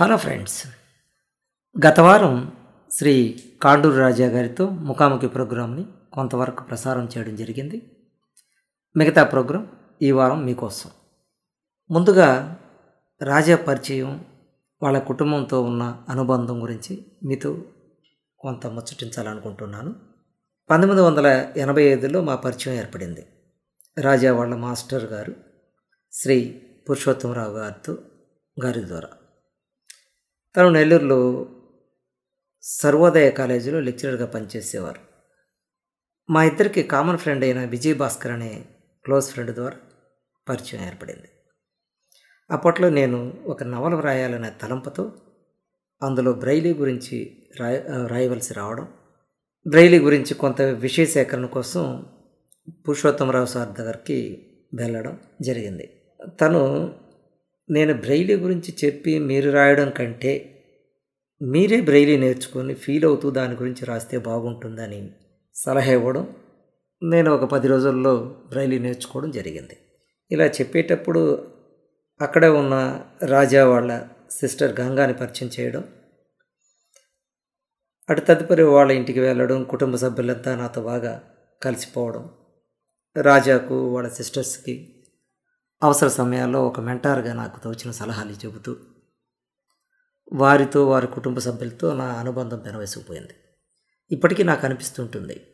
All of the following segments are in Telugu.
Hello friends. గత వారం శ్రీ కాండూరు రాజా గారితో ముఖాముఖి ప్రోగ్రాంని కొంతవరకు ప్రసారం చేయడం జరిగింది. మిగతా ప్రోగ్రాం ఈ వారం మీకోసం. ముందుగా రాజా పరిచయం వాళ్ళ కుటుంబంతో ఉన్న అనుబంధం గురించి మీతో కొంత ముచ్చటించాలనుకుంటున్నాను. పంతొమ్మిది వందల ఎనభై ఐదులో మా పరిచయం ఏర్పడింది. రాజా వాళ్ళ మాస్టర్ గారు శ్రీ పురుషోత్తమరావు గారితో గారి ద్వారా. తను నెల్లూరులో సర్వోదయ కాలేజీలో లెక్చరర్గా పనిచేసేవారు. మా ఇద్దరికి కామన్ ఫ్రెండ్ అయిన విజయ్ భాస్కర్ అనే క్లోజ్ ఫ్రెండ్ ద్వారా పరిచయం ఏర్పడింది. అప్పట్లో నేను ఒక నవల వ్రాయాలనే తలంపుతో అందులో బ్రైలీ గురించి రాయ రాయవలసి రావడం బ్రైలీ గురించి కొంత విషయ సేకరణ కోసం పురుషోత్తమరావు సార్ దగ్గరికి వెళ్ళడం జరిగింది. తను నేను బ్రైలీ గురించి చెప్పి మీరు రాయడం కంటే మీరే బ్రైలీ నేర్చుకొని ఫీల్ అవుతూ దాని గురించి రాస్తే బాగుంటుందని సలహా ఇవ్వడం నేను ఒక పది రోజుల్లో బ్రైలీ నేర్చుకోవడం జరిగింది. ఇలా చెప్పేటప్పుడు అక్కడే ఉన్న రాజా వాళ్ళ సిస్టర్ గంగాని పరిచయం చేయడం అటు తదుపరి వాళ్ళ ఇంటికి వెళ్ళడం కుటుంబ సభ్యులంతా నాతో బాగా కలిసిపోవడం రాజాకు వాళ్ళ సిస్టర్స్కి అవసర సమయాల్లో ఒక మెంటార్గా నాకు తోచిన సలహాలు చెబుతూ వారితో వారి కుటుంబ సభ్యులతో నా అనుబంధం పెనవేసుకుపోయింది ఇప్పటికీ నాకు అనిపిస్తుంటుంది.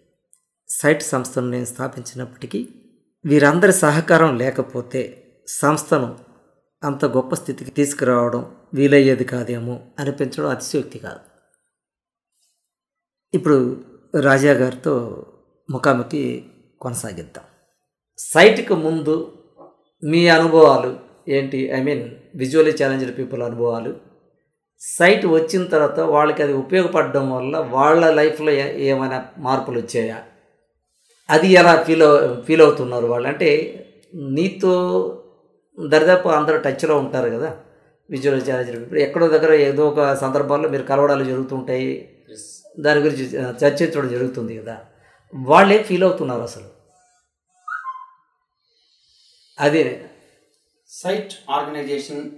సైట్ సంస్థను నేను స్థాపించినప్పటికీ వీరందరి సహకారం లేకపోతే సంస్థను అంత గొప్ప స్థితికి తీసుకురావడం వీలయ్యేది కాదేమో అనిపించడం అతిశయోక్తి కాదు. ఇప్పుడు రాజా గారితో ముఖాముఖి కొనసాగిద్దాం. సైట్కి ముందు మీ అనుభవాలు ఏంటి? I mean visually challenged people అనుభవాలు సైట్ వచ్చిన తర్వాత వాళ్ళకి అది ఉపయోగపడడం వల్ల వాళ్ళ లైఫ్లో ఏమైనా మార్పులు వచ్చాయా? అది ఎలా ఫీల్ ఫీల్ అవుతున్నారు వాళ్ళు? అంటే నీతో దరిదాపు అందరూ టచ్లో ఉంటారు కదా విజువల్ ఛాలెంజ్డ్ పీపుల్ ఎక్కడో దగ్గర ఏదో ఒక సందర్భాల్లో మీరు కలవడాలు జరుగుతుంటాయి. దాని గురించి చర్చించడం జరుగుతుంది కదా. వాళ్ళే ఫీల్ అవుతున్నారు అసలు. అదే. సైట్ ఆర్గనైజేషన్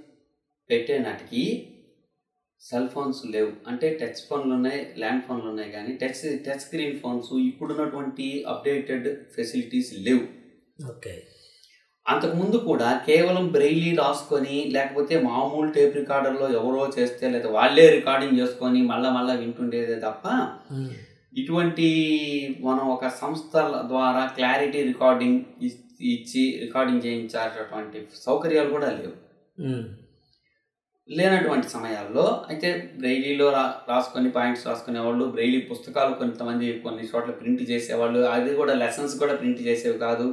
పెట్టే నాటికి సెల్ ఫోన్స్ లేవు. అంటే టచ్ ఫోన్లు ఉన్నాయి ల్యాండ్ ఫోన్లు ఉన్నాయి కానీ టచ్ టచ్ స్క్రీన్ ఫోన్స్ ఇప్పుడున్నటువంటి అప్డేటెడ్ ఫెసిలిటీస్ లేవు. ఓకే. అంతకుముందు కూడా కేవలం బ్రెయిలీ రాసుకొని లేకపోతే మామూలు టేప్ రికార్డర్లో ఎవరో చేస్తే లేదా వాళ్ళే రికార్డింగ్ చేసుకొని మళ్ళా మళ్ళా వింటుండేదే తప్ప ఇటువంటి మనం ఒక సంస్థ ద్వారా క్లారిటీ రికార్డింగ్ ఇచ్చి రికార్డింగ్ చేయించాల్సినటువంటి సౌకర్యాలు కూడా లేవు. లేనటువంటి సమయాల్లో అయితే బ్రెయిలీలో రా రాసుకొని పాయింట్స్ రాసుకునేవాళ్ళు బ్రెయిలీ పుస్తకాలు కొంతమంది కొన్ని చోట్ల ప్రింట్ చేసేవాళ్ళు అది కూడా లెసన్స్ కూడా ప్రింట్ చేసేవి కాదు.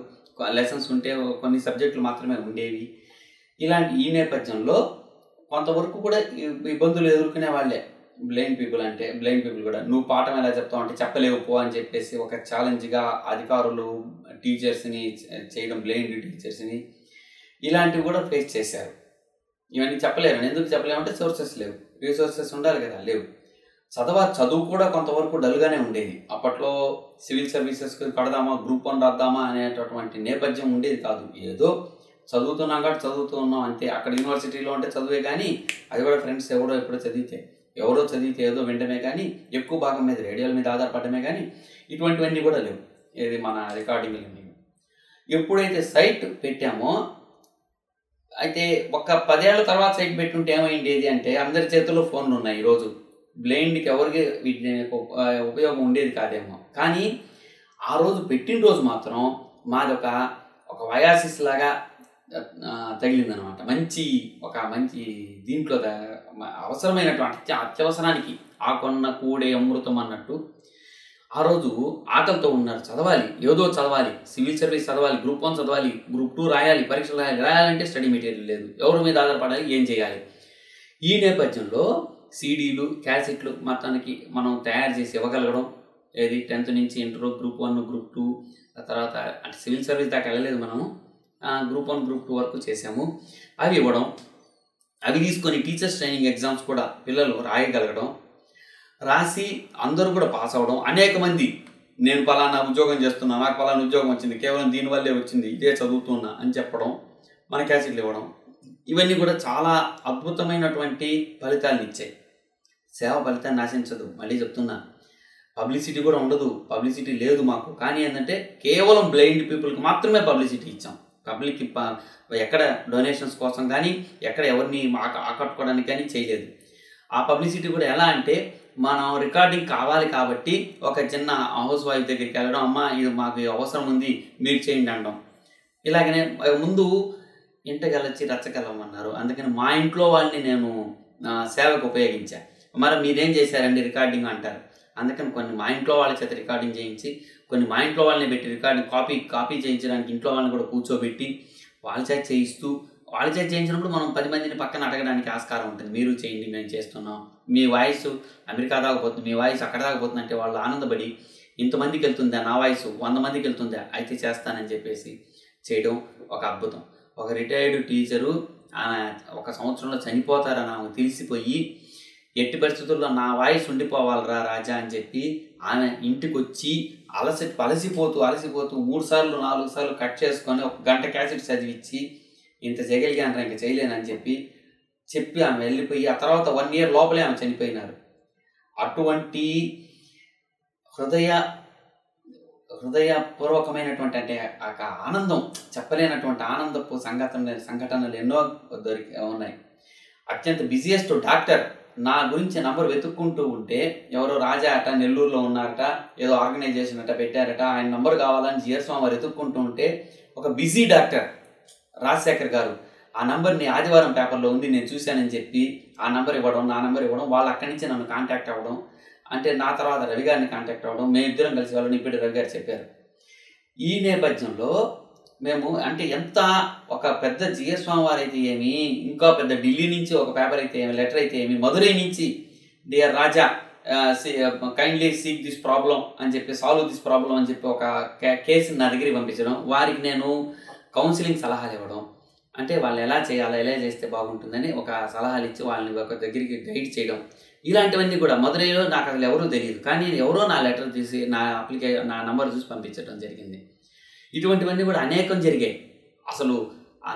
లెసన్స్ ఉంటే కొన్ని సబ్జెక్టులు మాత్రమే ఉండేవి. ఇలాంటి ఈ నేపథ్యంలో కొంతవరకు కూడా ఇబ్బందులు ఎదుర్కొనే వాళ్ళే. బ్లైండ్ పీపుల్ అంటే బ్లైండ్ పీపుల్ కూడా నువ్వు పాఠం ఎలా చెప్తావు అంటే చెప్పలేవు పో అని చెప్పేసి ఒక ఛాలెంజ్గా అధికారులు టీచర్స్ని చేయడం బ్లైండ్ టీచర్స్ని ఇలాంటివి కూడా ఫేస్ చేశారు. ఇవన్నీ చెప్పలేరు. ఎందుకు చెప్పలేమంటే సోర్సెస్ లేవు. రీసోర్సెస్ ఉండాలి కదా లేవు. చదవ చదువు కూడా కొంతవరకు డల్గానే ఉండేది. అప్పట్లో సివిల్ సర్వీసెస్కి కడదామా గ్రూప్ వన్ రాద్దామా అనేటటువంటి నేపథ్యం ఉండేది కాదు. ఏదో చదువుతున్నాం కాబట్టి చదువుతూ ఉన్నాం అంతే. అక్కడ యూనివర్సిటీలో ఉంటే చదువే కానీ అది కూడా ఫ్రెండ్స్ ఎవరో ఎప్పుడో చదివితే ఎవరో చదివితే ఏదో వినడమే కానీ ఎక్కువ భాగం మీద రేడియోల మీద ఆధారపడమే కానీ ఇటువంటివన్నీ కూడా లేవు. ఏది మన రికార్డింగ్లు ఎప్పుడైతే సైట్ పెట్టామో అయితే ఒక పదేళ్ళ తర్వాత సైట్ పెట్టుంటే ఏమైండేది అంటే అందరి చేతుల్లో ఫోన్లు ఉన్నాయి ఈరోజు బ్లైండ్కి ఎవరికి వీటిని ఉపయోగం ఉండేది కాదేమో. కానీ ఆ రోజు పెట్టిన రోజు మాత్రం మాది ఒక ఒక వయాసిస్ లాగా తగిలిందనమాట. మంచి ఒక మంచి దీంట్లో అవసరమైనటువంటి అత్యవసరానికి ఆ కొన్న కూడే అమృతం అన్నట్టు ఆ రోజు ఆకలితో ఉన్నారు. చదవాలి. ఏదో చదవాలి. సివిల్ సర్వీస్ చదవాలి. గ్రూప్ వన్ చదవాలి. గ్రూప్ టూ రాయాలి. పరీక్షలు రాయాలి. రాయాలంటే స్టడీ మెటీరియల్ లేదు. ఎవరి మీద ఆధారపడాలి? ఏం చేయాలి? ఈ నేపథ్యంలో సీడీలు క్యాసెట్లు మొత్తానికి మనం తయారు చేసి ఇవ్వగలగడం. ఏది? టెన్త్ నుంచి inter group one group two ఆ తర్వాత అంటే సివిల్ సర్వీస్ దాకా వెళ్ళలేదు మనము. గ్రూప్ వన్ గ్రూప్ టూ వరకు చేసాము. అవి ఇవ్వడం. అవి తీసుకొని టీచర్స్ ట్రైనింగ్ ఎగ్జామ్స్ కూడా పిల్లలు రాయగలగడం. రాసి అందరూ కూడా పాస్ అవ్వడం. అనేక మంది నేను పలానా ఉద్యోగం చేస్తున్నా నాకు పలానా ఉద్యోగం వచ్చింది కేవలం దీనివల్లే వచ్చింది ఇదే చదువుతున్నా అని చెప్పడం మన క్యాసెట్లు ఇవ్వడం. ఇవన్నీ కూడా చాలా అద్భుతమైనటువంటి ఫలితాలను ఇచ్చాయి. సేవ ఫలితాన్ని ఆశించదు. మళ్ళీ చెప్తున్నా పబ్లిసిటీ కూడా ఉండదు. పబ్లిసిటీ లేదు మాకు. కానీ ఏంటంటే కేవలం బ్లైండ్ పీపుల్కి మాత్రమే పబ్లిసిటీ ఇచ్చాం. పబ్లిక్కి ఎక్కడ డొనేషన్స్ కోసం కానీ ఎక్కడ ఎవరిని ఆక- ఆకట్టుకోవడానికి కానీ చేయలేదు. ఆ పబ్లిసిటీ కూడా ఎలా అంటే మనం రికార్డింగ్ కావాలి కాబట్టి ఒక చిన్న హౌస్ వైఫ్ దగ్గరికి వెళ్ళడం అమ్మ ఇది మాకు అవసరం ఉంది మీరు చేయండి అనడం ఇలాగనే ముందు ఇంటగలచ్చి రచ్చగలమన్నారు అందుకని మా ఇంట్లో వాళ్ళని నేను సేవకు ఉపయోగించా. మరి మీరేం చేశారండి రికార్డింగ్ అంటారు. అందుకని కొన్ని మా ఇంట్లో వాళ్ళ చేత రికార్డింగ్ చేయించి కొన్ని మా ఇంట్లో వాళ్ళని పెట్టి రికార్డింగ్ కాపీ కాపీ చేయించడానికి ఇంట్లో వాళ్ళని కూడా కూర్చోబెట్టి వాళ్ళ చేత చేయిస్తూ వాళ్ళ చేత చేయించినప్పుడు మనం పది మందిని పక్కన అడగడానికి ఆస్కారం ఉంటుంది. మీరు చేయండి మేము చేస్తున్నాం. మీ వాయిస్ అమెరికా దాకా పోతుంది మీ వాయిస్ అక్కడ దాకపోతుంది అంటే వాళ్ళు ఆనందపడి ఇంతమందికి వెళ్తుందా నా వాయిస్ వంద మందికి వెళ్తుందా? అయితే చేస్తానని చెప్పేసి చేయడం ఒక అద్భుతం. ఒక రిటైర్డ్ టీచరు ఆమె ఒక సంవత్సరంలో చనిపోతారని ఆమె తెలిసిపోయి ఎట్టి పరిస్థితుల్లో నా వాయిస్ ఉండిపోవాలరా రాజా అని చెప్పి ఆమె ఇంటికి వచ్చి అలసి అలసిపోతూ అలసిపోతూ మూడు సార్లు నాలుగు సార్లు కట్ చేసుకొని ఒక గంట క్యాసెట్ చదివించి ఇంత చేయగలిగానరా ఇంక చేయలేనని చెప్పి చెప్పి ఆమె వెళ్ళిపోయి ఆ తర్వాత వన్ ఇయర్ లోపలే ఆమె చనిపోయినారు. అటువంటి హృదయ హృదయపూర్వకమైనటువంటి అంటే ఆ ఆనందం చెప్పలేనటువంటి ఆనందపు సంఘటన సంఘటనలు ఎన్నో దొరికి ఉన్నాయి. అత్యంత బిజియెస్ట్ డాక్టర్ నా గురించి నంబర్ వెతుక్కుంటూ ఉంటే ఎవరో రాజా అట నెల్లూరులో ఉన్నారట ఏదో ఆర్గనైజేషన్ అట పెట్టారట ఆయన నంబర్ కావాలని జిఎస్వామి వారు వెతుక్కుంటూ ఉంటే ఒక బిజీ డాక్టర్ రాజశేఖర్ గారు ఆ నంబర్ని ఆదివారం పేపర్లో ఉంది నేను చూశానని చెప్పి ఆ నంబర్ ఇవ్వడం నా నంబర్ ఇవ్వడం వాళ్ళు అక్కడి నుంచి నన్ను కాంటాక్ట్ అవ్వడం అంటే నా తర్వాత రవి గారిని కాంటాక్ట్ అవ్వడం మేము ఇద్దరం కలిసి వాళ్ళని ఇప్పుడు రవి గారు చెప్పారు. ఈ నేపథ్యంలో మేము అంటే ఎంత ఒక పెద్ద జిఎస్వామి వారు అయితే ఏమి ఇంకా పెద్ద ఢిల్లీ నుంచి ఒక పేపర్ అయితే ఏమి లెటర్ అయితే ఏమి మధురై నుంచి dear Raja kindly seek this problem అని చెప్పి సాల్వ్ దిస్ ప్రాబ్లం అని చెప్పి ఒక కేసుని నా దగ్గరికి పంపించడం వారికి నేను కౌన్సిలింగ్ సలహాలు ఇవ్వడం అంటే వాళ్ళు ఎలా చేయాలి ఎలా చేస్తే బాగుంటుందని ఒక సలహాలు ఇచ్చి వాళ్ళని ఒక దగ్గరికి గైడ్ చేయడం ఇలాంటివన్నీ కూడా మధురైలో నాకు అసలు ఎవరూ తెలియదు. కానీ ఎవరో నా లెటర్ తీసి నా అప్లికే నా నంబర్ చూసి పంపించడం జరిగింది. ఇటువంటివన్నీ కూడా అనేకం జరిగాయి. అసలు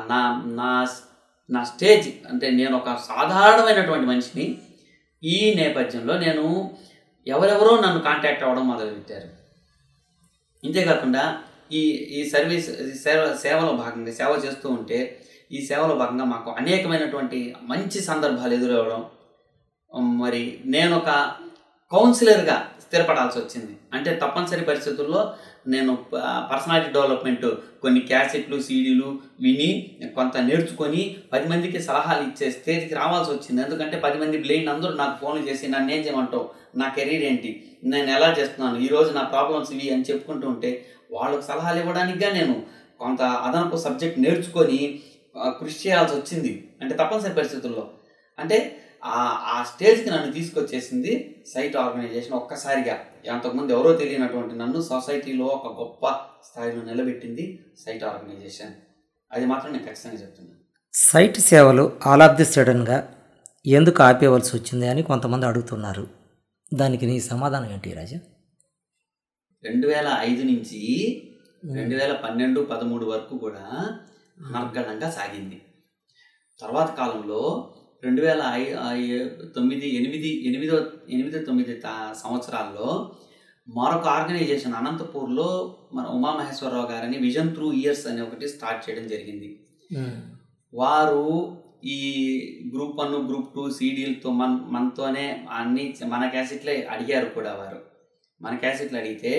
నా నా నా స్టేజ్ అంటే నేను ఒక సాధారణమైనటువంటి మనిషిని ఈ నేపథ్యంలో నేను ఎవరెవరో నన్ను కాంటాక్ట్ అవ్వడం మొదలుపెట్టారు. ఇంతేకాకుండా ఈ ఈ సర్వీస్ సేవ సేవలో భాగంగా సేవ చేస్తూ ఉంటే ఈ సేవలో భాగంగా మాకు అనేకమైనటువంటి మంచి సందర్భాలు ఎదురవ్వడం మరి నేను ఒక కౌన్సిలర్గా స్థిరపడాల్సి వచ్చింది. అంటే తప్పనిసరి పరిస్థితుల్లో నేను పర్సనాలిటీ డెవలప్మెంట్ కొన్ని క్యాసెట్లు సీడీలు విని కొంత నేర్చుకొని పది మందికి సలహాలు ఇచ్చే స్టేజ్కి రావాల్సి వచ్చింది. ఎందుకంటే పది మంది బ్లెయిన్ అందరూ నాకు ఫోన్లు చేసి నన్ను ఏం చేయమంటావు? నా కెరీర్ ఏంటి? నేను ఎలా చేస్తున్నాను? ఈరోజు నా ప్రాబ్లమ్స్ ఇవి అని చెప్పుకుంటూ ఉంటే వాళ్ళకు సలహాలు ఇవ్వడానికిగా నేను కొంత అదనపు సబ్జెక్ట్ నేర్చుకొని కృషి చేయాల్సి వచ్చింది. అంటే తప్పనిసరి పరిస్థితుల్లో. అంటే ఆ స్టేజ్కి నన్ను తీసుకొచ్చేసింది సైట్ ఆర్గనైజేషన్ ఒక్కసారిగా. అంతకుముందు ఎవరో తెలియనటువంటి నన్ను సొసైటీలో ఒక గొప్ప స్థాయిలో నిలబెట్టింది సైట్ ఆర్గనైజేషన్. అది మాత్రం నేను ఖచ్చితంగా చెప్తున్నాను. సైట్ సేవలు ఆల్ ఆఫ్ ది సడన్గా ఎందుకు ఆపేయవలసి వచ్చింది అని కొంతమంది అడుగుతున్నారు. దానికి నీ సమాధానం ఏంటి రాజా? రెండు వేల ఐదు నుంచి రెండు వేల పన్నెండు పదమూడు వరకు కూడా అనర్గళంగా సాగింది. తర్వాత కాలంలో రెండు వేల తొమ్మిది ఎనిమిది ఎనిమిదో ఎనిమిదో తొమ్మిది తా- సంవత్సరాల్లో మరొక ఆర్గనైజేషన్ అనంతపూర్లో మన ఉమామహేశ్వరరావు గారని విజన్ త్రూ ఇయర్స్ అని ఒకటి స్టార్ట్ చేయడం జరిగింది. వారు ఈ గ్రూప్ వన్ గ్రూప్ టూ సీడీలతో మన మనతోనే అన్ని మన క్యాసెట్లే అడిగారు కూడా వారు. మన క్యాసెట్లు అడిగితే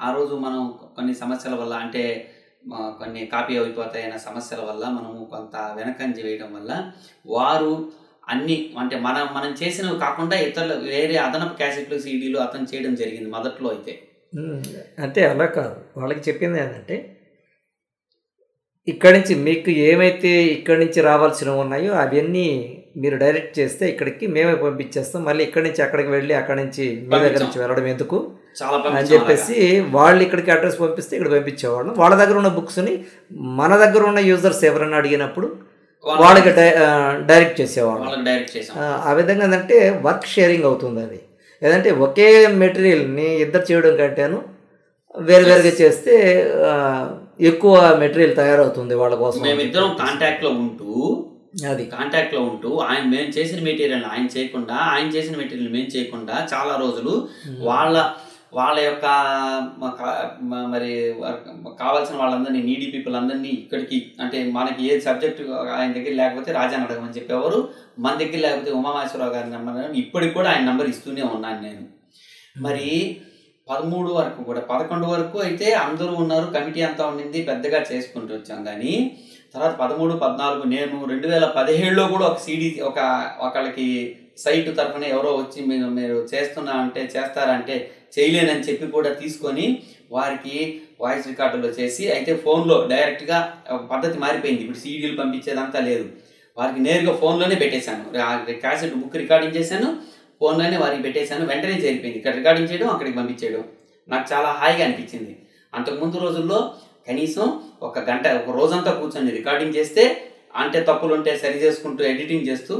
ఆ రోజు మనం కొన్ని సమస్యల వల్ల అంటే కొన్ని కాపీ అయిపోతాయన్న సమస్యల వల్ల మనము కొంత వెనకంజ వేయడం వల్ల వారు అన్ని అంటే మనం మనం చేసినవి కాకుండా ఇతరులు వేరే అదనపు క్యాసెట్లు సీడీలు అతను చేయడం జరిగింది మొదట్లో అయితే. అంటే అలా కాదు. వాళ్ళకి చెప్పింది ఏంటంటే ఇక్కడి నుంచి మీకు ఏమైతే ఇక్కడి నుంచి రావాల్సినవి ఉన్నాయో అవన్నీ మీరు డైరెక్ట్ చేస్తే ఇక్కడికి మేమే పంపించేస్తాం. మళ్ళీ ఇక్కడి నుంచి అక్కడికి వెళ్ళి అక్కడి నుంచి మీ దగ్గర నుంచి వెళ్ళడం ఎందుకు? చాలా అని చెప్పేసి వాళ్ళు ఇక్కడికి అడ్రస్ పంపిస్తే ఇక్కడ పంపించేవాళ్ళం. వాళ్ళ దగ్గర ఉన్న బుక్స్ని మన దగ్గర ఉన్న యూజర్స్ ఎవరైనా అడిగినప్పుడు. వాళ్ళకి డైరెక్ట్ చేసేవాళ్ళం. వాళ్ళకి డైరెక్ట్ చేసాం ఆ, విధంగా ఏంటంటే వర్క్ షేరింగ్ అవుతుంది అది. ఏదంటే ఒకే మెటీరియల్ని ఇద్దరు చేయడం కంటేను వేరు వేరుగా చేస్తే ఎక్కువ మెటీరియల్ తయారవుతుంది వాళ్ళ కోసం మేమిద్దరం చెప్పేసి. కాంటాక్ట్లో ఉంటూ అది. కాంటాక్ట్లో ఉంటూ ఆయన మేము చేసిన మెటీరియల్ ఆయన చేయకుండా ఆయన చేసిన మెటీరియల్ మేము చేయకుండా చాలా రోజులు వాళ్ళ వాళ్ళ యొక్క కా- మరి కావాల్సిన వాళ్ళందరినీ నీడీ పీపుల్ అందరినీ ఇక్కడికి అంటే మనకి ఏ సబ్జెక్ట్ ఆయన దగ్గర లేకపోతే రాజాని అడగమని చెప్పేవారు. మన దగ్గర లేకపోతే ఉమామహేశ్వరరావు గారి నెంబర్ ఇప్పటికి కూడా ఆయన నెంబర్ ఇస్తూనే ఉన్నాను నేను. మరి పదమూడు వరకు కూడా పదకొండు వరకు అయితే అందరూ ఉన్నారు కమిటీ అంతా ఉండింది పెద్దగా చేసుకుంటూ వచ్చాం. కానీ తర్వాత పదమూడు పద్నాలుగు నేను రెండు వేల పదిహేడులో కూడా ఒక సీడీ ఒక ఒకళ్ళకి సైట్ తరఫున ఎవరో వచ్చి మీరు మీరు చేస్తున్నా అంటే చేస్తారంటే చేయలేనని చెప్పి కూడా తీసుకొని వారికి వాయిస్ రికార్డులో చేసి అయితే ఫోన్లో డైరెక్ట్గా పద్ధతి మారిపోయింది. ఇప్పుడు సీడీలు పంపించేదంతా లేదు. వారికి నేరుగా ఫోన్లోనే పెట్టేశాను. క్యాసెట్ బుక్ రికార్డింగ్ చేశాను ఫోన్లోనే వారికి పెట్టేశాను వెంటనే చేరిపోయింది. ఇక్కడ రికార్డింగ్ చేయడం అక్కడికి పంపించేయడం నాకు చాలా హాయిగా అనిపించింది. అంతకుముందు రోజుల్లో కనీసం ఒక గంట ఒక రోజంతా కూర్చొని రికార్డింగ్ చేస్తే అంటే తప్పులు ఉంటే సరి చేసుకుంటూ ఎడిటింగ్ చేస్తూ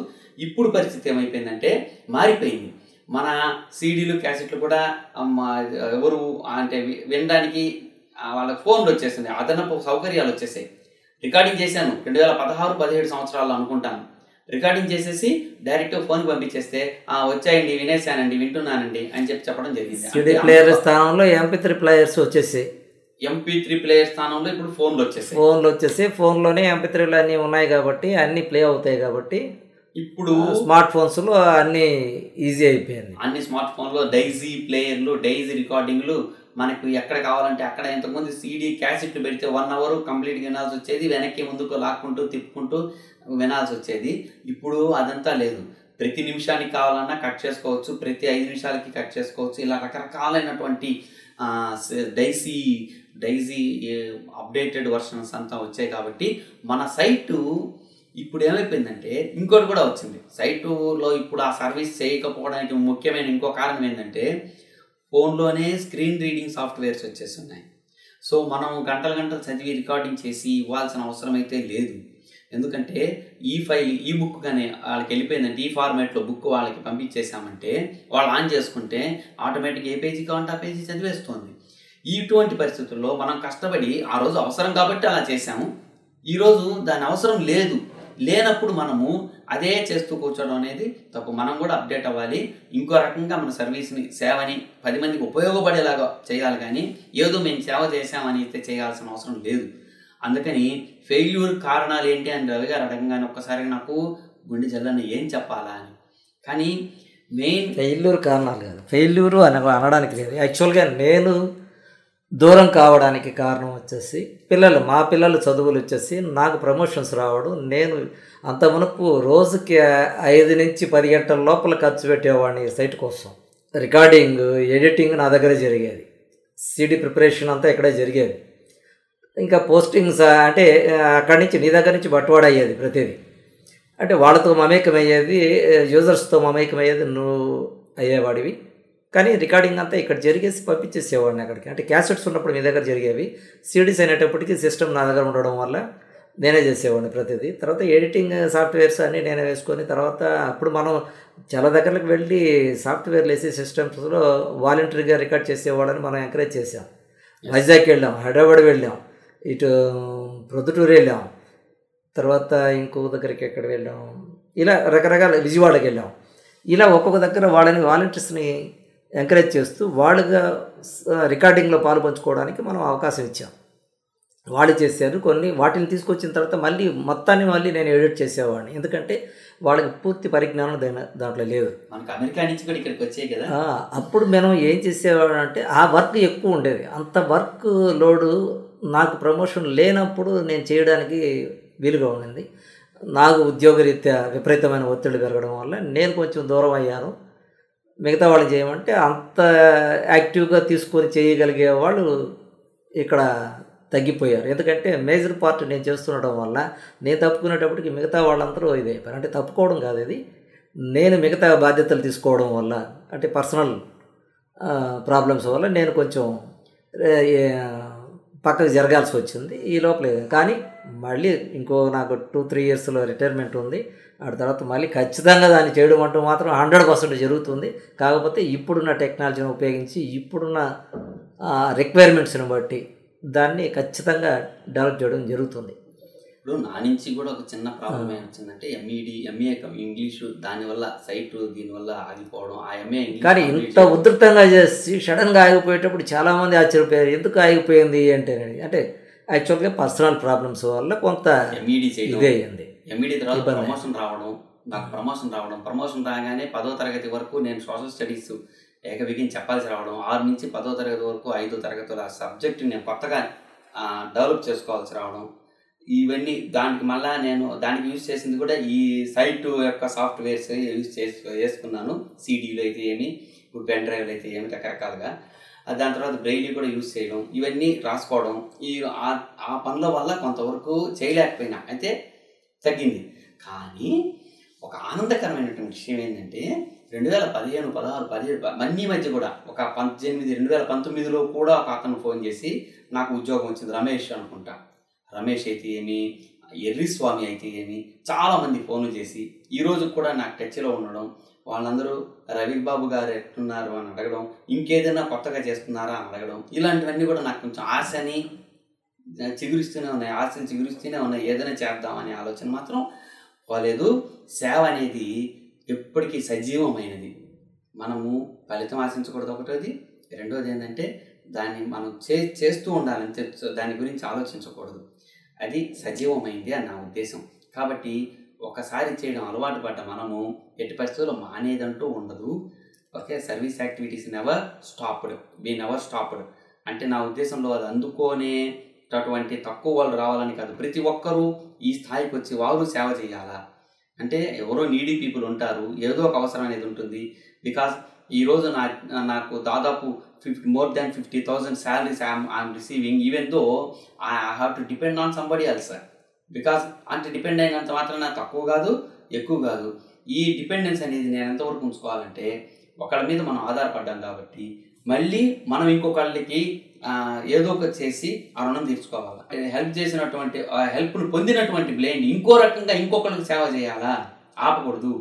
ఇప్పుడు పరిస్థితి ఏమైపోయిందంటే మారిపోయింది. మన సీడీలు క్యాసెట్లు కూడా అమ్మ, ఎవరు అంటే వినడానికి వాళ్ళ ఫోన్లు వచ్చేసింది అదనపు సౌకర్యాలు వచ్చేసాయి. రికార్డింగ్ చేశాను. రెండు వేల పదహారు పదిహేడు సంవత్సరాలు అనుకుంటాను. రికార్డింగ్ చేసేసి డైరెక్ట్ ఫోన్ పంపించేస్తే "ఆ, వచ్చాయండి వినేశానండి వింటున్నానండి అని చెప్పి చెప్పడం జరిగింది. సిడి ప్లేయర్ స్థానంలో ఎంపీ త్రీ ప్లేయర్స్ వచ్చేసి ఎంపీ త్రీ ప్లేయర్ స్థానంలో ఇప్పుడు ఫోన్లు వచ్చేసాయి. ఫోన్లు వచ్చేసి ఫోన్లోనే ఎంపీ త్రీలు అన్నీ ఉన్నాయి కాబట్టి అన్నీ ప్లే అవుతాయి కాబట్టి ఇప్పుడు స్మార్ట్ ఫోన్స్లో అన్నీ ఈజీ అయిపోయింది అన్ని స్మార్ట్ ఫోన్లో డైజీ ప్లేయర్లు డైజీ రికార్డింగ్లు మనకు ఎక్కడ కావాలంటే అక్కడ ఇంతకుముందు సీడీ క్యాసెట్లు పెడితే వన్ అవర్ కంప్లీట్గా వినాల్సి వచ్చేది వెనక్కి ముందుకు లాక్కుంటూ తిప్పుకుంటూ వినాల్సి వచ్చేది. ఇప్పుడు అదంతా లేదు. ప్రతి నిమిషానికి కావాలన్నా కట్ చేసుకోవచ్చు ప్రతి ఐదు నిమిషాలకి కట్ చేసుకోవచ్చు. ఇలా రకరకాలైనటువంటి డైసీ డైజీ అప్డేటెడ్ వర్షన్స్ అంతా వచ్చాయి కాబట్టి మన సైటు ఇప్పుడు ఏమైపోయిందంటే ఇంకోటి కూడా వచ్చింది. సైటులో ఇప్పుడు ఆ సర్వీస్ చేయకపోవడానికి ముఖ్యమైన ఇంకో కారణం ఏంటంటే ఫోన్లోనే స్క్రీన్ రీడింగ్ సాఫ్ట్వేర్స్ వచ్చేస్తున్నాయి. సో మనం గంటలు గంటలు చదివి రికార్డింగ్ చేసి ఇవ్వాల్సిన అవసరం అయితే లేదు. ఎందుకంటే ఈ ఫైల్ ఈ బుక్ కానీ వాళ్ళకి వెళ్ళిపోయిందంటే ఈ ఫార్మాట్లో బుక్ వాళ్ళకి పంపించేసామంటే వాళ్ళు ఆన్ చేసుకుంటే ఆటోమేటిక్ ఏ పేజీ కావాలంటే ఆ పేజీ చదివేస్తుంది. ఇటువంటి పరిస్థితుల్లో మనం కష్టపడి ఆ రోజు అవసరం కాబట్టి అలా చేసాము ఈరోజు దాని అవసరం లేదు. లేనప్పుడు మనము అదే చేస్తూ కూర్చోవడం అనేది తప్పు. మనం కూడా అప్డేట్ అవ్వాలి. ఇంకో రకంగా మన సర్వీస్ని సేవని పది మందికి ఉపయోగపడేలాగా చేయాలి కానీ ఏదో మేము సేవ చేసామని అయితే చేయాల్సిన అవసరం లేదు. అందుకని ఫెయిల్యూర్ కారణాలు ఏంటి అని రవి గారు అడగంగానే ఒక్కసారిగా నాకు గుండె జల్లని ఏం చెప్పాలా అని. కానీ మెయిన్ ఫెయిల్యూర్ కారణాలు కాదు. ఫెయిల్యూర్ అని అనడానికి లేదు. యాక్చువల్గా నేను దూరం కావడానికి కారణం వచ్చేసి పిల్లలు మా పిల్లలు చదువులు వచ్చేసి నాకు ప్రమోషన్స్ రావడం. నేను అంత మునుపు రోజుకి ఐదు నుంచి పది గంటల లోపల ఖర్చు పెట్టేవాడిని సైట్ కోసం. రికార్డింగ్ ఎడిటింగ్ నా దగ్గరే జరిగేది. సిడి ప్రిపరేషన్ అంతా ఇక్కడే జరిగేది. ఇంకా పోస్టింగ్స్ అంటే అక్కడి నుంచి నీ దగ్గర నుంచి బట్వాడ అయ్యేది ప్రతిదీ. అంటే వాళ్ళతో మమేకం అయ్యేది యూజర్స్తో మమేకమయ్యేది నువ్వు అయ్యేవాడివి. కానీ రికార్డింగ్ అంతా ఇక్కడ జరిగేసి పంపించేసేవాడిని అక్కడికి. అంటే క్యాసెట్స్ ఉన్నప్పుడు మీ దగ్గర జరిగేవి. సీడీస్ అయినప్పటికీ సిస్టమ్ నా దగ్గర ఉండడం వల్ల నేనే చేసేవాడిని ప్రతిదీ. తర్వాత ఎడిటింగ్ సాఫ్ట్వేర్స్ అన్నీ నేనే వేసుకొని తర్వాత అప్పుడు మనం చాలా దగ్గరకు వెళ్ళి సాఫ్ట్వేర్లు వేసి సిస్టమ్స్లో వాలంటరీగా రికార్డ్ చేసేవాళ్ళని మనం ఎంకరేజ్ చేసాం వైజాగ్ వెళ్ళాం హైదరాబాద్ వెళ్ళాం ఇటు ప్రొద్దుటూరు వెళ్ళాం తర్వాత ఇంకో దగ్గరికి ఎక్కడ వెళ్ళాం? ఇలా రకరకాల విజయవాడకి వెళ్ళాం. ఇలా ఒక్కొక్క దగ్గర వాళ్ళని వాలంటీర్స్ని ఎంకరేజ్ చేస్తూ వాళ్ళుగా రికార్డింగ్లో పాలు పంచుకోవడానికి మనం అవకాశం ఇచ్చాం. వాళ్ళు చేశారు కొన్ని వాటిని తీసుకొచ్చిన తర్వాత మళ్ళీ మొత్తాన్ని మళ్ళీ నేను ఎడిట్ చేసేవాడిని. ఎందుకంటే వాళ్ళకి పూర్తి పరిజ్ఞానం దాని దాంట్లో లేదు. మనకు అమెరికా నుంచి కూడా ఇక్కడికి వచ్చాయి కదా. అప్పుడు మనం ఏం చేసేవాడు అంటే ఆ వర్క్ ఎక్కువ ఉండేది. అంత వర్క్ లోడు నాకు ప్రమోషన్ లేనప్పుడు నేను చేయడానికి వీలుగా ఉండింది. నాకు ఉద్యోగరీత్యా విపరీతమైన ఒత్తిడి పెరగడం వల్ల నేను కొంచెం దూరం అయ్యాను. మిగతా వాళ్ళు చేయమంటే అంత యాక్టివ్గా తీసుకొని చేయగలిగే వాళ్ళు ఇక్కడ తగ్గిపోయారు. ఎందుకంటే మేజర్ పార్ట్ నేను చేస్తుండడం వల్ల నేను తప్పుకునేటప్పటికి మిగతా వాళ్ళందరూ ఇది అయిపోయారు. అంటే తప్పుకోవడం కాదు ఇది. నేను మిగతా బాధ్యతలు తీసుకోవడం వల్ల అంటే పర్సనల్ ప్రాబ్లమ్స్ వల్ల నేను కొంచెం పక్కకు జరగాల్సి వచ్చింది ఈ లోపల. కానీ మళ్ళీ ఇంకో నాకు టూ త్రీ ఇయర్స్లో రిటైర్మెంట్ ఉంది. ఆ తర్వాత మళ్ళీ ఖచ్చితంగా దాన్ని చేయడం అంటూ మాత్రం హండ్రెడ్ పర్సెంట్ జరుగుతుంది. కాకపోతే ఇప్పుడున్న టెక్నాలజీని ఉపయోగించి ఇప్పుడున్న రిక్వైర్మెంట్స్ని బట్టి దాన్ని ఖచ్చితంగా డెవలప్ చేయడం జరుగుతుంది. ఇప్పుడు నా నుంచి కూడా ఒక చిన్న ప్రాబ్లం ఏమొచ్చిందంటే ఎంఈడి ఎంఏ ఇంగ్లీషు దానివల్ల సైట్ దీనివల్ల ఆగిపోవడం ఆ ఎంఏ ఇంగ్లీష్ కానీ ఇంత ఉధృతంగా చేసి సడన్గా ఆగిపోయేటప్పుడు చాలామంది ఆశ్చర్యపోయారు ఎందుకు ఆగిపోయింది అంటే అంటే యాక్చువల్గా పర్సనల్ ప్రాబ్లమ్స్ వల్ల కొంత ఎంఈడి ఇదే అయింది. ఎంఈడి తర్వాత. ప్రమోషన్ రావడం నాకు ప్రమోషన్ రావడం ప్రమోషన్ రాగానే పదో తరగతి వరకు నేను సోషల్ స్టడీస్ ఏకవిగిని చెప్పాల్సి రావడం ఆరు నుంచి పదో తరగతి వరకు ఐదో తరగతుల సబ్జెక్ట్ నేను కొత్తగా డెవలప్ చేసుకోవాల్సి రావడం ఇవన్నీ దానికి మళ్ళా నేను దానికి యూజ్ చేసింది కూడా ఈ సైట్ యొక్క సాఫ్ట్వేర్స్ యూజ్ చేసి వేసుకున్నాను. సీడీలు అయితే ఏమి ఇప్పుడు పెన్ డ్రైవ్లు అయితే ఏమి రకరకాలుగా. దాని తర్వాత బ్రెయిలీ కూడా యూజ్ చేయడం ఇవన్నీ రాసుకోవడం ఈ ఆ- పనుల వల్ల కొంతవరకు చేయలేకపోయినా అయితే తగ్గింది. కానీ ఒక ఆనందకరమైనటువంటి విషయం ఏంటంటే రెండు వేల పదిహేను పదహారు పదిహేడు మన్నీ మధ్య కూడా ఒక పద్దెనిమిది రెండు వేల పంతొమ్మిదిలో కూడా ఒక అతను ఫోన్ చేసి నాకు ఉద్యోగం వచ్చింది రమేష్ అనుకుంటా. రమేష్ అయితే ఏమి ఎర్రి స్వామి అయితే ఏమి చాలామంది ఫోన్లు చేసి ఈరోజు కూడా నాకు టచ్లో ఉండడం వాళ్ళందరూ రవి బాబు గారు ఎట్టున్నారు అని అడగడం ఇంకేదైనా కొత్తగా చేస్తున్నారా అని అడగడం ఇలాంటివన్నీ కూడా నాకు కొంచెం ఆశని చిగురిస్తూనే ఉన్నాయి. ఆశని చిగురిస్తూనే ఉన్నాయి. ఏదైనా చేద్దామనే ఆలోచన మాత్రం పోలేదు. సేవ అనేది ఎప్పటికీ సజీవమైనది. మనము ఫలితం ఆశించకూడదు. ఒకటోది రెండోది ఏంటంటే దాన్ని మనం చే చేస్తూ ఉండాలి అంతే దాని గురించి ఆలోచించకూడదు. అది సజీవమైంది అని నా ఉద్దేశం. కాబట్టి ఒకసారి చేయడం అలవాటు పడ్డ మనము ఎట్టి పరిస్థితుల్లో మానేదంటూ ఉండదు. Okay service activities never stopped be never stopped. అంటే నా ఉద్దేశంలో అది అందుకోనే అటువంటి తక్కువ వాళ్ళు రావాలని కాదు. ప్రతి ఒక్కరూ ఈ స్థాయికి వచ్చి వారు సేవ చేయాలా? అంటే ఎవరో నీడీ పీపుల్ ఉంటారు. ఏదో ఒక అవసరం అనేది ఉంటుంది. బికాస్ ఈరోజు నా నాకు దాదాపు fifty more than fifty thousand salaries I'm I'm receiving even though I have to depend on somebody else because అంటే డిపెండ్ అయినంత మాత్రం నాకు తక్కువ కాదు ఎక్కువ కాదు. ఈ డిపెండెన్స్ అనేది నేను ఎంతవరకు ఉంచుకోవాలంటే ఒకళ్ళ మీద మనం ఆధారపడ్డాం కాబట్టి మళ్ళీ మనం ఇంకొకళ్ళకి ఏదో ఒకటి చేసి ఆ రుణం తీర్చుకోవాలి. హెల్ప్ చేసినటువంటి ఆ హెల్ప్ను పొందినటువంటి బ్లేండ్ ఇంకో రకంగా ఇంకొకరికి సేవ చేయాలా? ఆపకూడదు.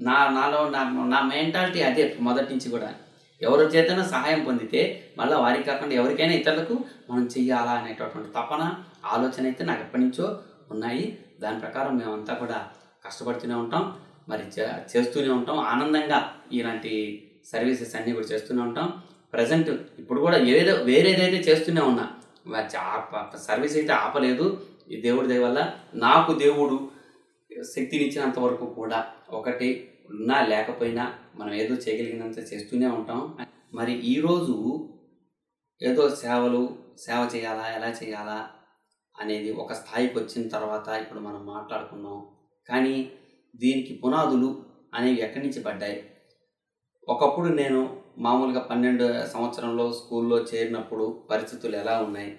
నా నాలో నా నా మెంటాలిటీ అదే మొదటి నుంచి కూడా. ఎవరి చేతనో సహాయం పొందితే మళ్ళీ వారికి కాకుండా ఎవరికైనా ఇతరులకు మనం చెయ్యాలా అనేటటువంటి తపన ఆలోచన అయితే నాకు ఎప్పటి నుంచో ఉన్నాయి. దాని ప్రకారం మేమంతా కూడా కష్టపడుతూనే ఉంటాం. మరి చేస్తూనే ఉంటాం. ఆనందంగా ఇలాంటి సర్వీసెస్ అన్నీ కూడా చేస్తూనే ఉంటాం. ప్రజెంట్ ఇప్పుడు కూడా ఏదో వేరేదైతే చేస్తూనే ఉన్నా. సర్వీస్ అయితే ఆపలేదు. ఈ దేవుడి దయ వల్ల నాకు దేవుడు శక్తినిచ్చినంత వరకు కూడా ఒకటి ఉన్నా లేకపోయినా మనం ఏదో చేయగలిగినంత చేస్తూనే ఉంటాం. మరి ఈరోజు ఏదో సేవలు సేవ చేయాలా ఎలా చేయాలా అనేది ఒక స్థాయికి వచ్చిన తర్వాత ఇప్పుడు మనం మాట్లాడుకున్నాం. కానీ దీనికి పునాదులు అనేవి ఎక్కడి నుంచి పడ్డాయి? ఒకప్పుడు నేను మామూలుగా పన్నెండు సంవత్సరంలో స్కూల్లో చేరినప్పుడు పరిస్థితులు ఎలా ఉన్నాయి?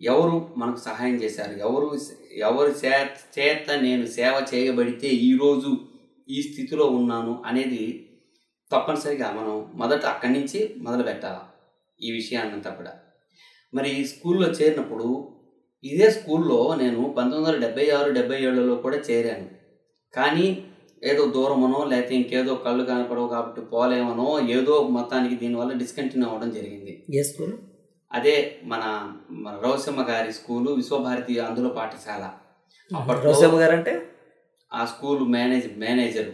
ఎవరు మనకు సహాయం చేశారు? ఎవరు ఎవరు చే చేత నేను సేవ చేయబడితే ఈరోజు ఈ స్థితిలో ఉన్నాను అనేది తప్పనిసరిగా మనం మొదట అక్కడి నుంచి మొదలు పెట్టాలి? ఈ విషయాన్నంతా కూడా మరి ఈ స్కూల్లో చేరినప్పుడు ఇదే స్కూల్లో నేను పంతొమ్మిది వందల డెబ్బై ఆరు డెబ్బై ఏడులో కూడా చేరాను. కానీ ఏదో దూరమనో లేకపోతే ఇంకేదో కళ్ళు కనపడవు కాబట్టి పోలేమనో ఏదో మొత్తానికి దీనివల్ల డిస్కంటిన్యూ అవ్వడం జరిగింది. ఏ స్కూల్? అదే మన మన రౌసమ్మ గారి స్కూలు విశ్వభారతి అందులో పాఠశాల. అప్పట్లో రోసమ్మ గారు అంటే ఆ స్కూల్ మేనేజ్ మేనేజర్.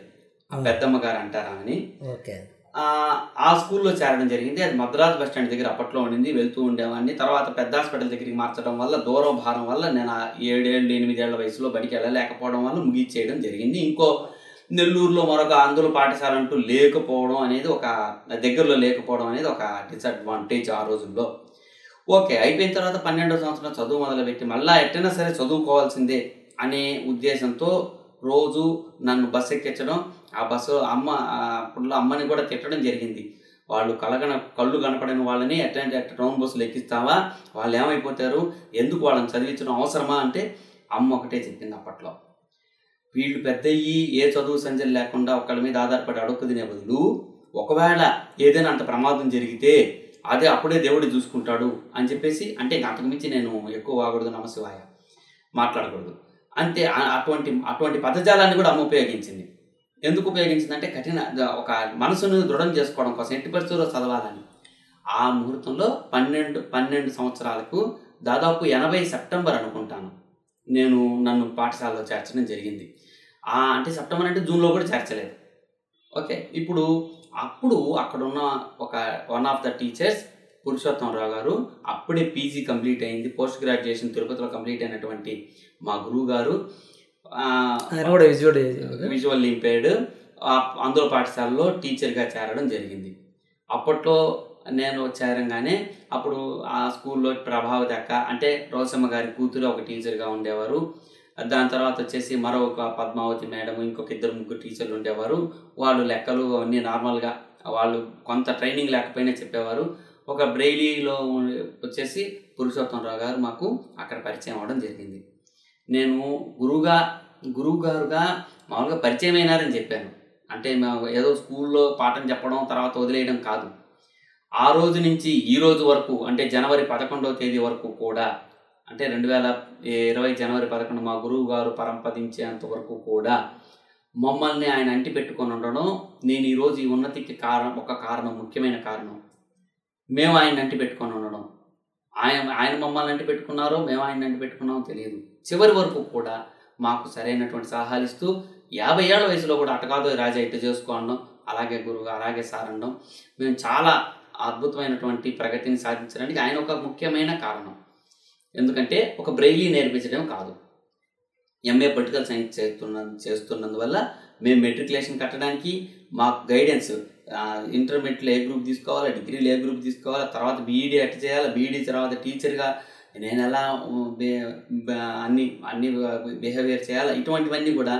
పెద్దమ్మ గారు అంటారా అని ఓకే. ఆ, స్కూల్లో చేరడం జరిగింది. అది మద్రాస్ బస్ స్టాండ్ దగ్గర అప్పట్లో ఉండింది వెళ్తూ ఉండేవాడిని. తర్వాత పెద్ద హాస్పిటల్ దగ్గరికి మార్చడం వల్ల దూరం భారం వల్ల నేను ఆ ఏడేళ్ళు ఎనిమిదేళ్ళ వయసులో బడికి వెళ్ళలేకపోవడం వల్ల ముగిచ్చేయడం జరిగింది. ఇంకో నెల్లూరులో మరొక అందులో పాఠశాల అంటూ లేకపోవడం అనేది ఒక దగ్గరలో లేకపోవడం అనేది ఒక డిసడ్వాంటేజ్ ఆ రోజుల్లో. ఓకే అయిపోయిన తర్వాత పన్నెండో సంవత్సరం చదువు మొదలుపెట్టి మళ్ళీ ఎట్టైనా సరే చదువుకోవాల్సిందే అనే ఉద్దేశంతో రోజు నన్ను బస్సు ఎక్కించడం ఆ బస్సు అమ్మ అప్పుడు అప్పట్లో అమ్మని కూడా తిట్టడం జరిగింది. వాళ్ళు కలగన కళ్ళు కనపడని వాళ్ళని ఎట్లాంటి అట్ట టౌన్ బస్సులు ఎక్కిస్తావా? వాళ్ళు ఏమైపోతారు? ఎందుకు వాళ్ళని చదివించడం అవసరమా? అంటే అమ్మ ఒకటే చెప్పింది అప్పట్లో. వీళ్ళు పెద్దయ్యి ఏ చదువు సంజలు లేకుండా ఒకళ్ళ మీద ఆధారపడి అడుక్కు తినే బదులు ఒకవేళ ఏదైనా అంత ప్రమాదం జరిగితే అదే అప్పుడే దేవుడు చూసుకుంటాడు అని చెప్పేసి అంటే ఇంక అంతకుమించి నేను ఎక్కువ వాగకూడదు నమశివాయ మాట్లాడకూడదు. అంతే అటువంటి అటువంటి పదజాలాన్ని కూడా అమ్మ ఉపయోగించింది. ఎందుకు ఉపయోగించిందంటే కఠిన ఒక మనసును దృఢం చేసుకోవడం కోసం ఎట్టి పరిస్థితుల్లో చదవాలని. ఆ ముహూర్తంలో పన్నెండు పన్నెండు సంవత్సరాలకు దాదాపు ఎనభై సెప్టెంబర్ అనుకుంటాను నేను నన్ను పాఠశాలలో చేర్చడం జరిగింది. ఆ, అంటే సెప్టెంబర్ అంటే జూన్లో కూడా చేర్చలేదు. ఓకే ఇప్పుడు అప్పుడు అక్కడ ఉన్న ఒక one of the teachers Purushottamarao గారు అప్పుడే పీజీ కంప్లీట్ అయింది. పోస్ట్ గ్రాడ్యుయేషన్ తిరుపతిలో కంప్లీట్ అయినటువంటి మా గురువు గారు విజువల్ ఇంపేర్డ్ అందులో పాఠశాలలో టీచర్గా చేరడం జరిగింది. అప్పట్లో నేను చేరంగానే అప్పుడు ఆ స్కూల్లో ప్రభావతి అక్క అంటే రోసమ్మ గారి కూతురు ఒక టీచర్గా ఉండేవారు. దాని తర్వాత వచ్చేసి మరొక పద్మావతి మేడం ఇంకొక ఇద్దరు ముగ్గురు టీచర్లు ఉండేవారు. వాళ్ళు లెక్కలు అన్నీ నార్మల్గా వాళ్ళు కొంత ట్రైనింగ్ లేకపోయినా చెప్పేవారు. ఒక బ్రెయిలీలో వచ్చేసి పురుషోత్తమరావు గారు మాకు అక్కడ పరిచయం అవ్వడం జరిగింది. నేను గురువుగా గురువు గారుగా మామూలుగా పరిచయం అయినారని చెప్పాను. అంటే ఏదో స్కూల్లో పాఠం చెప్పడం తర్వాత వదిలేయడం కాదు. ఆ రోజు నుంచి ఈ రోజు వరకు అంటే జనవరి పదకొండవ తేదీ వరకు కూడా అంటే రెండు వేల ఇరవై జనవరి పదకొండు మా గురువు గారు పరంపదించేంత వరకు కూడా మమ్మల్ని ఆయన అంటి పెట్టుకొని ఉండడం నేను ఈరోజు ఈ ఉన్నతికి కారణం ఒక కారణం ముఖ్యమైన కారణం. మేము ఆయన అంటి పెట్టుకొని ఉండడం. ఆయన ఆయన మమ్మల్ని అంటి పెట్టుకున్నారో మేము ఆయన అంటి పెట్టుకున్నామో తెలియదు. చివరి వరకు కూడా మాకు సరైనటువంటి సలహాలు ఇస్తూ యాభై ఏళ్ళ వయసులో కూడా అటకాదు రాజా ఇట్టు చేసుకోవడం అలాగే గురువు అలాగే సార్ అనడం మేము చాలా అద్భుతమైనటువంటి ప్రగతిని సాధించడానికి ఆయన ఒక ముఖ్యమైన కారణం. ఎందుకంటే ఒక బ్రెయిలీ నేర్పించడం కాదు. ఎంఏ పొలిటికల్ సైన్స్ చేస్తున్న చేస్తున్నందువల్ల మేము మెట్రికులేషన్ కట్టడానికి మాకు గైడెన్స్ ఇంటర్మీడియట్లో ఏ గ్రూప్ తీసుకోవాలా డిగ్రీలో ఏ గ్రూప్ తీసుకోవాలా తర్వాత బీఈడీ ఎట్ చేయాలా బీఈడీ తర్వాత టీచర్గా నేను ఎలా అన్ని అన్ని బిహేవియర్ చేయాలా ఇటువంటివన్నీ కూడా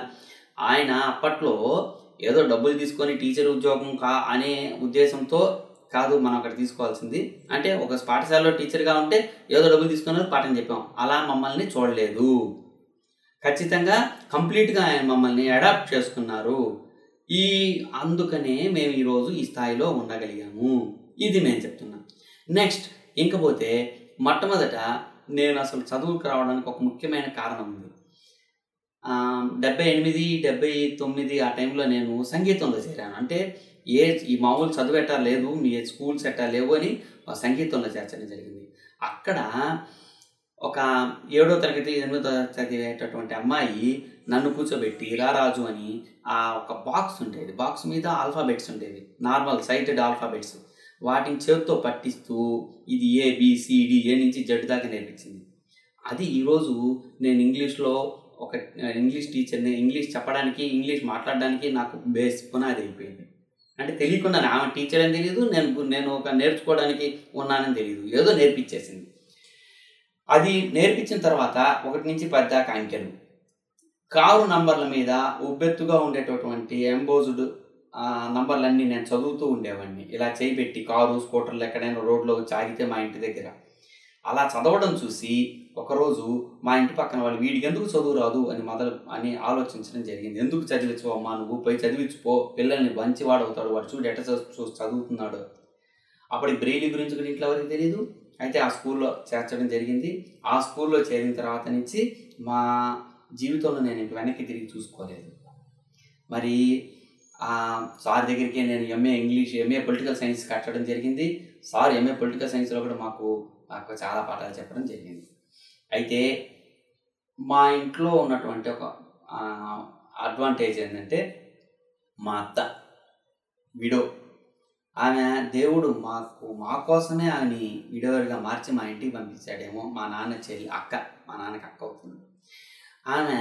ఆయన అప్పట్లో ఏదో డబ్బులు తీసుకొని టీచర్ ఉద్యోగం కా అనే ఉద్దేశంతో కాదు మనం అక్కడ తీసుకోవాల్సింది. అంటే ఒక పాఠశాలలో టీచర్గా ఉంటే ఏదో డబ్బులు తీసుకున్నారు పాఠం చెప్పాం. అలా మమ్మల్ని చూడలేదు. ఖచ్చితంగా కంప్లీట్గా ఆయన మమ్మల్ని అడాప్ట్ చేసుకున్నారు. ఈ అందుకనే మేము ఈరోజు ఈ స్థాయిలో ఉండగలిగాము. ఇది నేను చెప్తున్నాను నెక్స్ట్ ఇంకపోతే మొట్టమొదట నేను అసలు చదువుకు రావడానికి ఒక ముఖ్యమైన కారణం ఉంది. డెబ్బై ఎనిమిది డెబ్బై తొమ్మిది ఆ టైంలో నేను సంగీతంలో చేరాను. అంటే ఏ ఈ మామూలు చదువు ఎట్టా లేదు మీ స్కూల్స్ ఎట్టా లేవు అని సంగీతంలో చేర్చడం జరిగింది. అక్కడ ఒక ఏడో తరగతి ఎనిమిదో తరగతి చదివేటటువంటి అమ్మాయి నన్ను కూర్చోబెట్టి రారాజు అని ఆ ఒక బాక్స్ ఉండేది. బాక్స్ మీద ఆల్ఫాబెట్స్ ఉండేవి. నార్మల్ సైటెడ్ ఆల్ఫాబెట్స్ వాటిని చేతితో పట్టిస్తూ ఇది ఏ బిసిడి ఏ నుంచి జడ్ దాకా నేర్పించింది. అది ఈరోజు నేను ఇంగ్లీష్లో ఒక ఇంగ్లీష్ టీచర్ని ఇంగ్లీష్ చెప్పడానికి ఇంగ్లీష్ మాట్లాడడానికి నాకు బేస్ పునాది అయిపోయింది. అంటే తెలియకుండా ఆమె టీచర్ అని తెలియదు నేను నేను ఒక నేర్చుకోవడానికి ఉన్నానని తెలియదు ఏదో నేర్పించేసింది. అది నేర్పించిన తర్వాత ఒకటి నుంచి పది దాకా అంకెలు. కారు నంబర్ల మీద ఉబ్బెత్తుగా ఉండేటటువంటి ఎంబోజ్డ్ నంబర్లన్నీ నేను చదువుతూ ఉండేవాడిని. ఇలా చేయిబెట్టి కారు స్కూటర్లు ఎక్కడైనా రోడ్లో వచ్చి ఆగితే మా ఇంటి దగ్గర. అలా చదవడం చూసి ఒకరోజు మా ఇంటి పక్కన వాళ్ళు వీడికి ఎందుకు చదువు రాదు? అని మొదలు అని ఆలోచించడం జరిగింది. ఎందుకు చదివించు అమ్మా నువ్వు? పోయి చదివించుకో పిల్లల్ని మంచివాడు అవుతాడు వాడు చూడు ఎట్ట చదువు- చూ- చదువుతున్నాడు. అప్పటికి బ్రెయిలీ గురించి కూడా ఇంట్లో ఎవరికి తెలియదు అయితే ఆ స్కూల్లో చేర్చడం జరిగింది. ఆ స్కూల్లో చేరిన తర్వాత నుంచి మా జీవితంలో నేను వెనక్కి తిరిగి చూసుకోలేదు. మరి సార్ దగ్గరికి నేను MA English MA political science కట్టడం జరిగింది. సార్ ఎంఏ పొలిటికల్ సైన్స్లో కూడా మాకు నాకు చాలా పాఠాలు చెప్పడం జరిగింది. అయితే మా ఇంట్లో ఉన్నటువంటి ఒక అడ్వాంటేజ్ ఏంటంటే మా అత్త విడో. ఆమె దేవుడు మాకు మా కోసమే ఆమెని విడవరిగా మార్చి మా ఇంటికి పంపించాడేమో మా నాన్న చెల్లి అక్క మా నాన్నకి అక్క అవుతుంది. ఆమె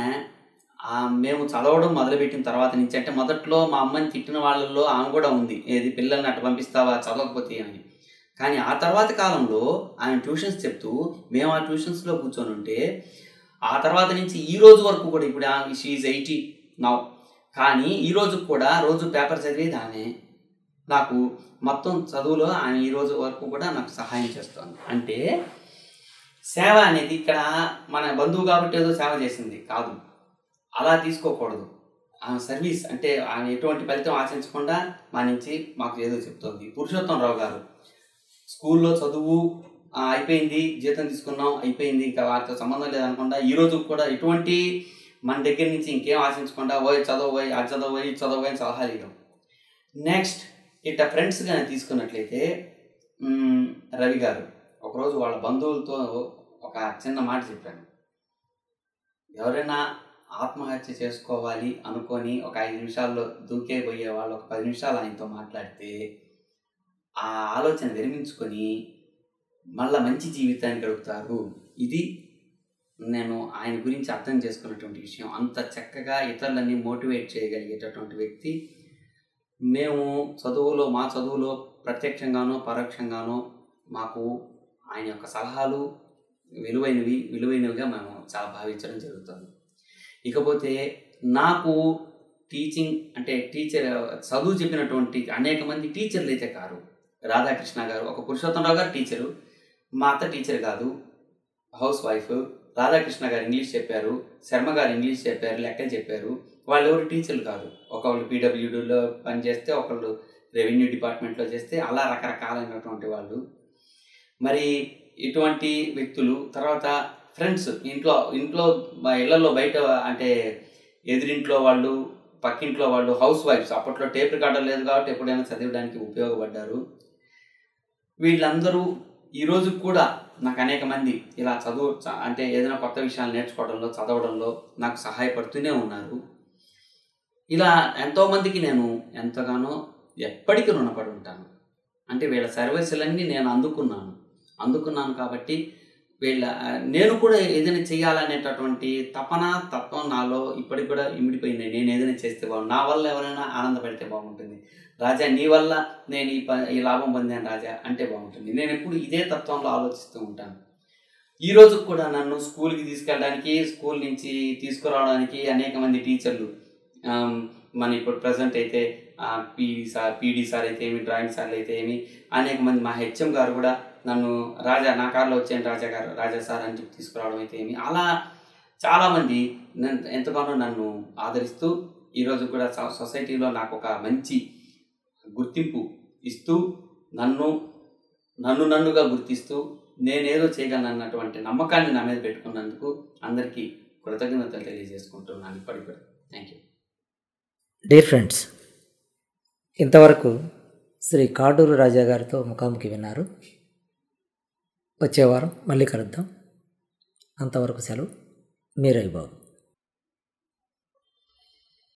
మేము చదవడం మొదలుపెట్టిన తర్వాత నుంచి అంటే మొదట్లో మా అమ్మని తిట్టిన వాళ్ళల్లో ఆమె కూడా ఉంది. ఏది పిల్లల్ని అటు పంపిస్తావా చదవకపోతే అని. కానీ ఆ తర్వాత కాలంలో ఆయన ట్యూషన్స్ చెప్తూ మేము ఆ ట్యూషన్స్లో కూర్చొని ఉంటే ఆ తర్వాత నుంచి ఈ రోజు వరకు కూడా ఇప్పుడు ఆమె షీఈ్ ఎయిటీ నౌ. కానీ ఈ రోజు కూడా రోజు పేపర్ చదివేది ఆమె నాకు మొత్తం చదువులో ఆమె ఈ రోజు వరకు కూడా నాకు సహాయం చేస్తుంది అంటే సేవ అనేది ఇక్కడ మన బంధువు కాబట్టి ఏదో సేవ చేసింది కాదు. అలా తీసుకోకూడదు. ఆమె సర్వీస్ అంటే ఆమె ఎటువంటి ఫలితం ఆశించకుండా మా నుంచి మాకు ఏదో చెప్తుంది. పురుషోత్తం రావు గారు స్కూల్లో చదువు అయిపోయింది జీతం తీసుకున్నాం అయిపోయింది ఇంకా వాటితో సంబంధం లేదనకుండా ఈ రోజు కూడా ఎటువంటి మన దగ్గర నుంచి ఇంకేం ఆశించకుండా ఓయ్ చదవబోయ్ అది చదవబోయ్ ఇది చదవబోయ్ సలహాలు ఇవ్వడం నెక్స్ట్ ఇట్లా ఫ్రెండ్స్ కానీ తీసుకున్నట్లయితే రవి గారు ఒకరోజు వాళ్ళ బంధువులతో ఒక చిన్న మాట చెప్పాను ఎవరైనా ఆత్మహత్య చేసుకోవాలి అనుకొని ఒక ఐదు నిమిషాల్లో దూకే పోయే వాళ్ళు ఒక పది నిమిషాలు ఆయనతో మాట్లాడితే ఆ ఆలోచన విరమించుకొని మళ్ళా మంచి జీవితాన్ని గడుపుతారు. ఇది నేను ఆయన గురించి అర్థం చేసుకున్నటువంటి విషయం. అంత చక్కగా ఇతరులని మోటివేట్ చేయగలిగేటటువంటి వ్యక్తి మేము చదువులో మా చదువులో ప్రత్యక్షంగానో పరోక్షంగానో మాకు ఆయన యొక్క సలహాలు విలువైనవి విలువైనవిగా మేము చాలా భావించడం జరుగుతుంది. ఇకపోతే నాకు టీచింగ్ అంటే టీచర్ చదువు చెప్పినటువంటి అనేక మంది టీచర్లు అయితే కారు. రాధాకృష్ణ గారు ఒక పురుషోత్తమరావు గారు టీచరు. మా అత్త టీచర్ కాదు హౌస్ వైఫ్. రాధాకృష్ణ గారు ఇంగ్లీష్ చెప్పారు శర్మ గారు ఇంగ్లీష్ చెప్పారు లెక్క చెప్పారు. వాళ్ళు ఎవరు? టీచర్లు కాదు. ఒకళ్ళు పీడబ్ల్యూడీలో పనిచేస్తే ఒకళ్ళు రెవెన్యూ డిపార్ట్మెంట్లో చేస్తే అలా రకరకాలైనటువంటి వాళ్ళు. మరి ఇటువంటి వ్యక్తులు తర్వాత ఫ్రెండ్స్ ఇంట్లో ఇంట్లో మా ఇళ్ళలో బయట అంటే ఎదురింట్లో వాళ్ళు పక్కింట్లో వాళ్ళు హౌస్ వైఫ్స్. అప్పట్లో టేప్ రికార్డర్ లేదు కాబట్టి ఎప్పుడైనా చదివడానికి ఉపయోగపడ్డారు. వీళ్ళందరూ ఈ కూడా నాకు అనేక మంది ఇలా చదువు చ- అంటే ఏదైనా కొత్త విషయాలు నేర్చుకోవడంలో చదవడంలో నాకు సహాయపడుతూనే ఉన్నారు. ఇలా ఎంతోమందికి నేను ఎంతగానో ఎప్పటికీ రుణపడి ఉంటాను. అంటే వీళ్ళ సర్వీసులన్నీ నేను అందుకున్నాను. అందుకున్నాను కాబట్టి వీళ్ళ నేను కూడా ఏదైనా చేయాలనేటటువంటి తపన తత్వం నాలో ఇప్పటికి కూడా ఇమిడిపోయింది. నేను ఏదైనా చేస్తే బాగుంది నా వల్ల ఎవరైనా ఆనందపడితే బాగుంటుంది. రాజా నీ వల్ల నేను ఈ ప ఈ లాభం పొందాను రాజా అంటే బాగుంటుంది. నేను ఎప్పుడు ఇదే తత్వంలో ఆలోచిస్తూ ఉంటాను. ఈ రోజు కూడా నన్ను స్కూల్కి తీసుకెళ్ళడానికి స్కూల్ నుంచి తీసుకురావడానికి అనేక మంది టీచర్లు మన ఇప్పుడు ప్రజెంట్ అయితే పీడీ సార్ పీడీ సార్ అయితే ఏమి డ్రాయింగ్ సార్లు అయితే ఏమి అనేక మంది మా హెచ్ఎం గారు కూడా నన్ను రాజా నా కారులో వచ్చాను రాజా గారు రాజా సార్ అని చెప్పి తీసుకురావడం అయితే ఏమి అలా చాలామంది నన్ను ఎంతగానో నన్ను ఆదరిస్తూ ఈరోజు కూడా సొసైటీలో నాకు ఒక మంచి గుర్తింపు ఇస్తూ నన్ను నన్ను నన్నుగా గుర్తిస్తూ నేనేదో చేయగలను అన్నటువంటి నమ్మకాన్ని నా మీద పెట్టుకున్నందుకు అందరికీ కృతజ్ఞతలు తెలియజేసుకుంటున్నాను ఇప్పటికి. థ్యాంక్ యూ డియర్ ఫ్రెండ్స్ ఇంతవరకు శ్రీ కాడూరు రాజా గారితో ముఖాముఖి విన్నారు. వచ్చే వారం మళ్ళీ కలుద్దాం. అంతవరకు సెలవు. మీరై బాబు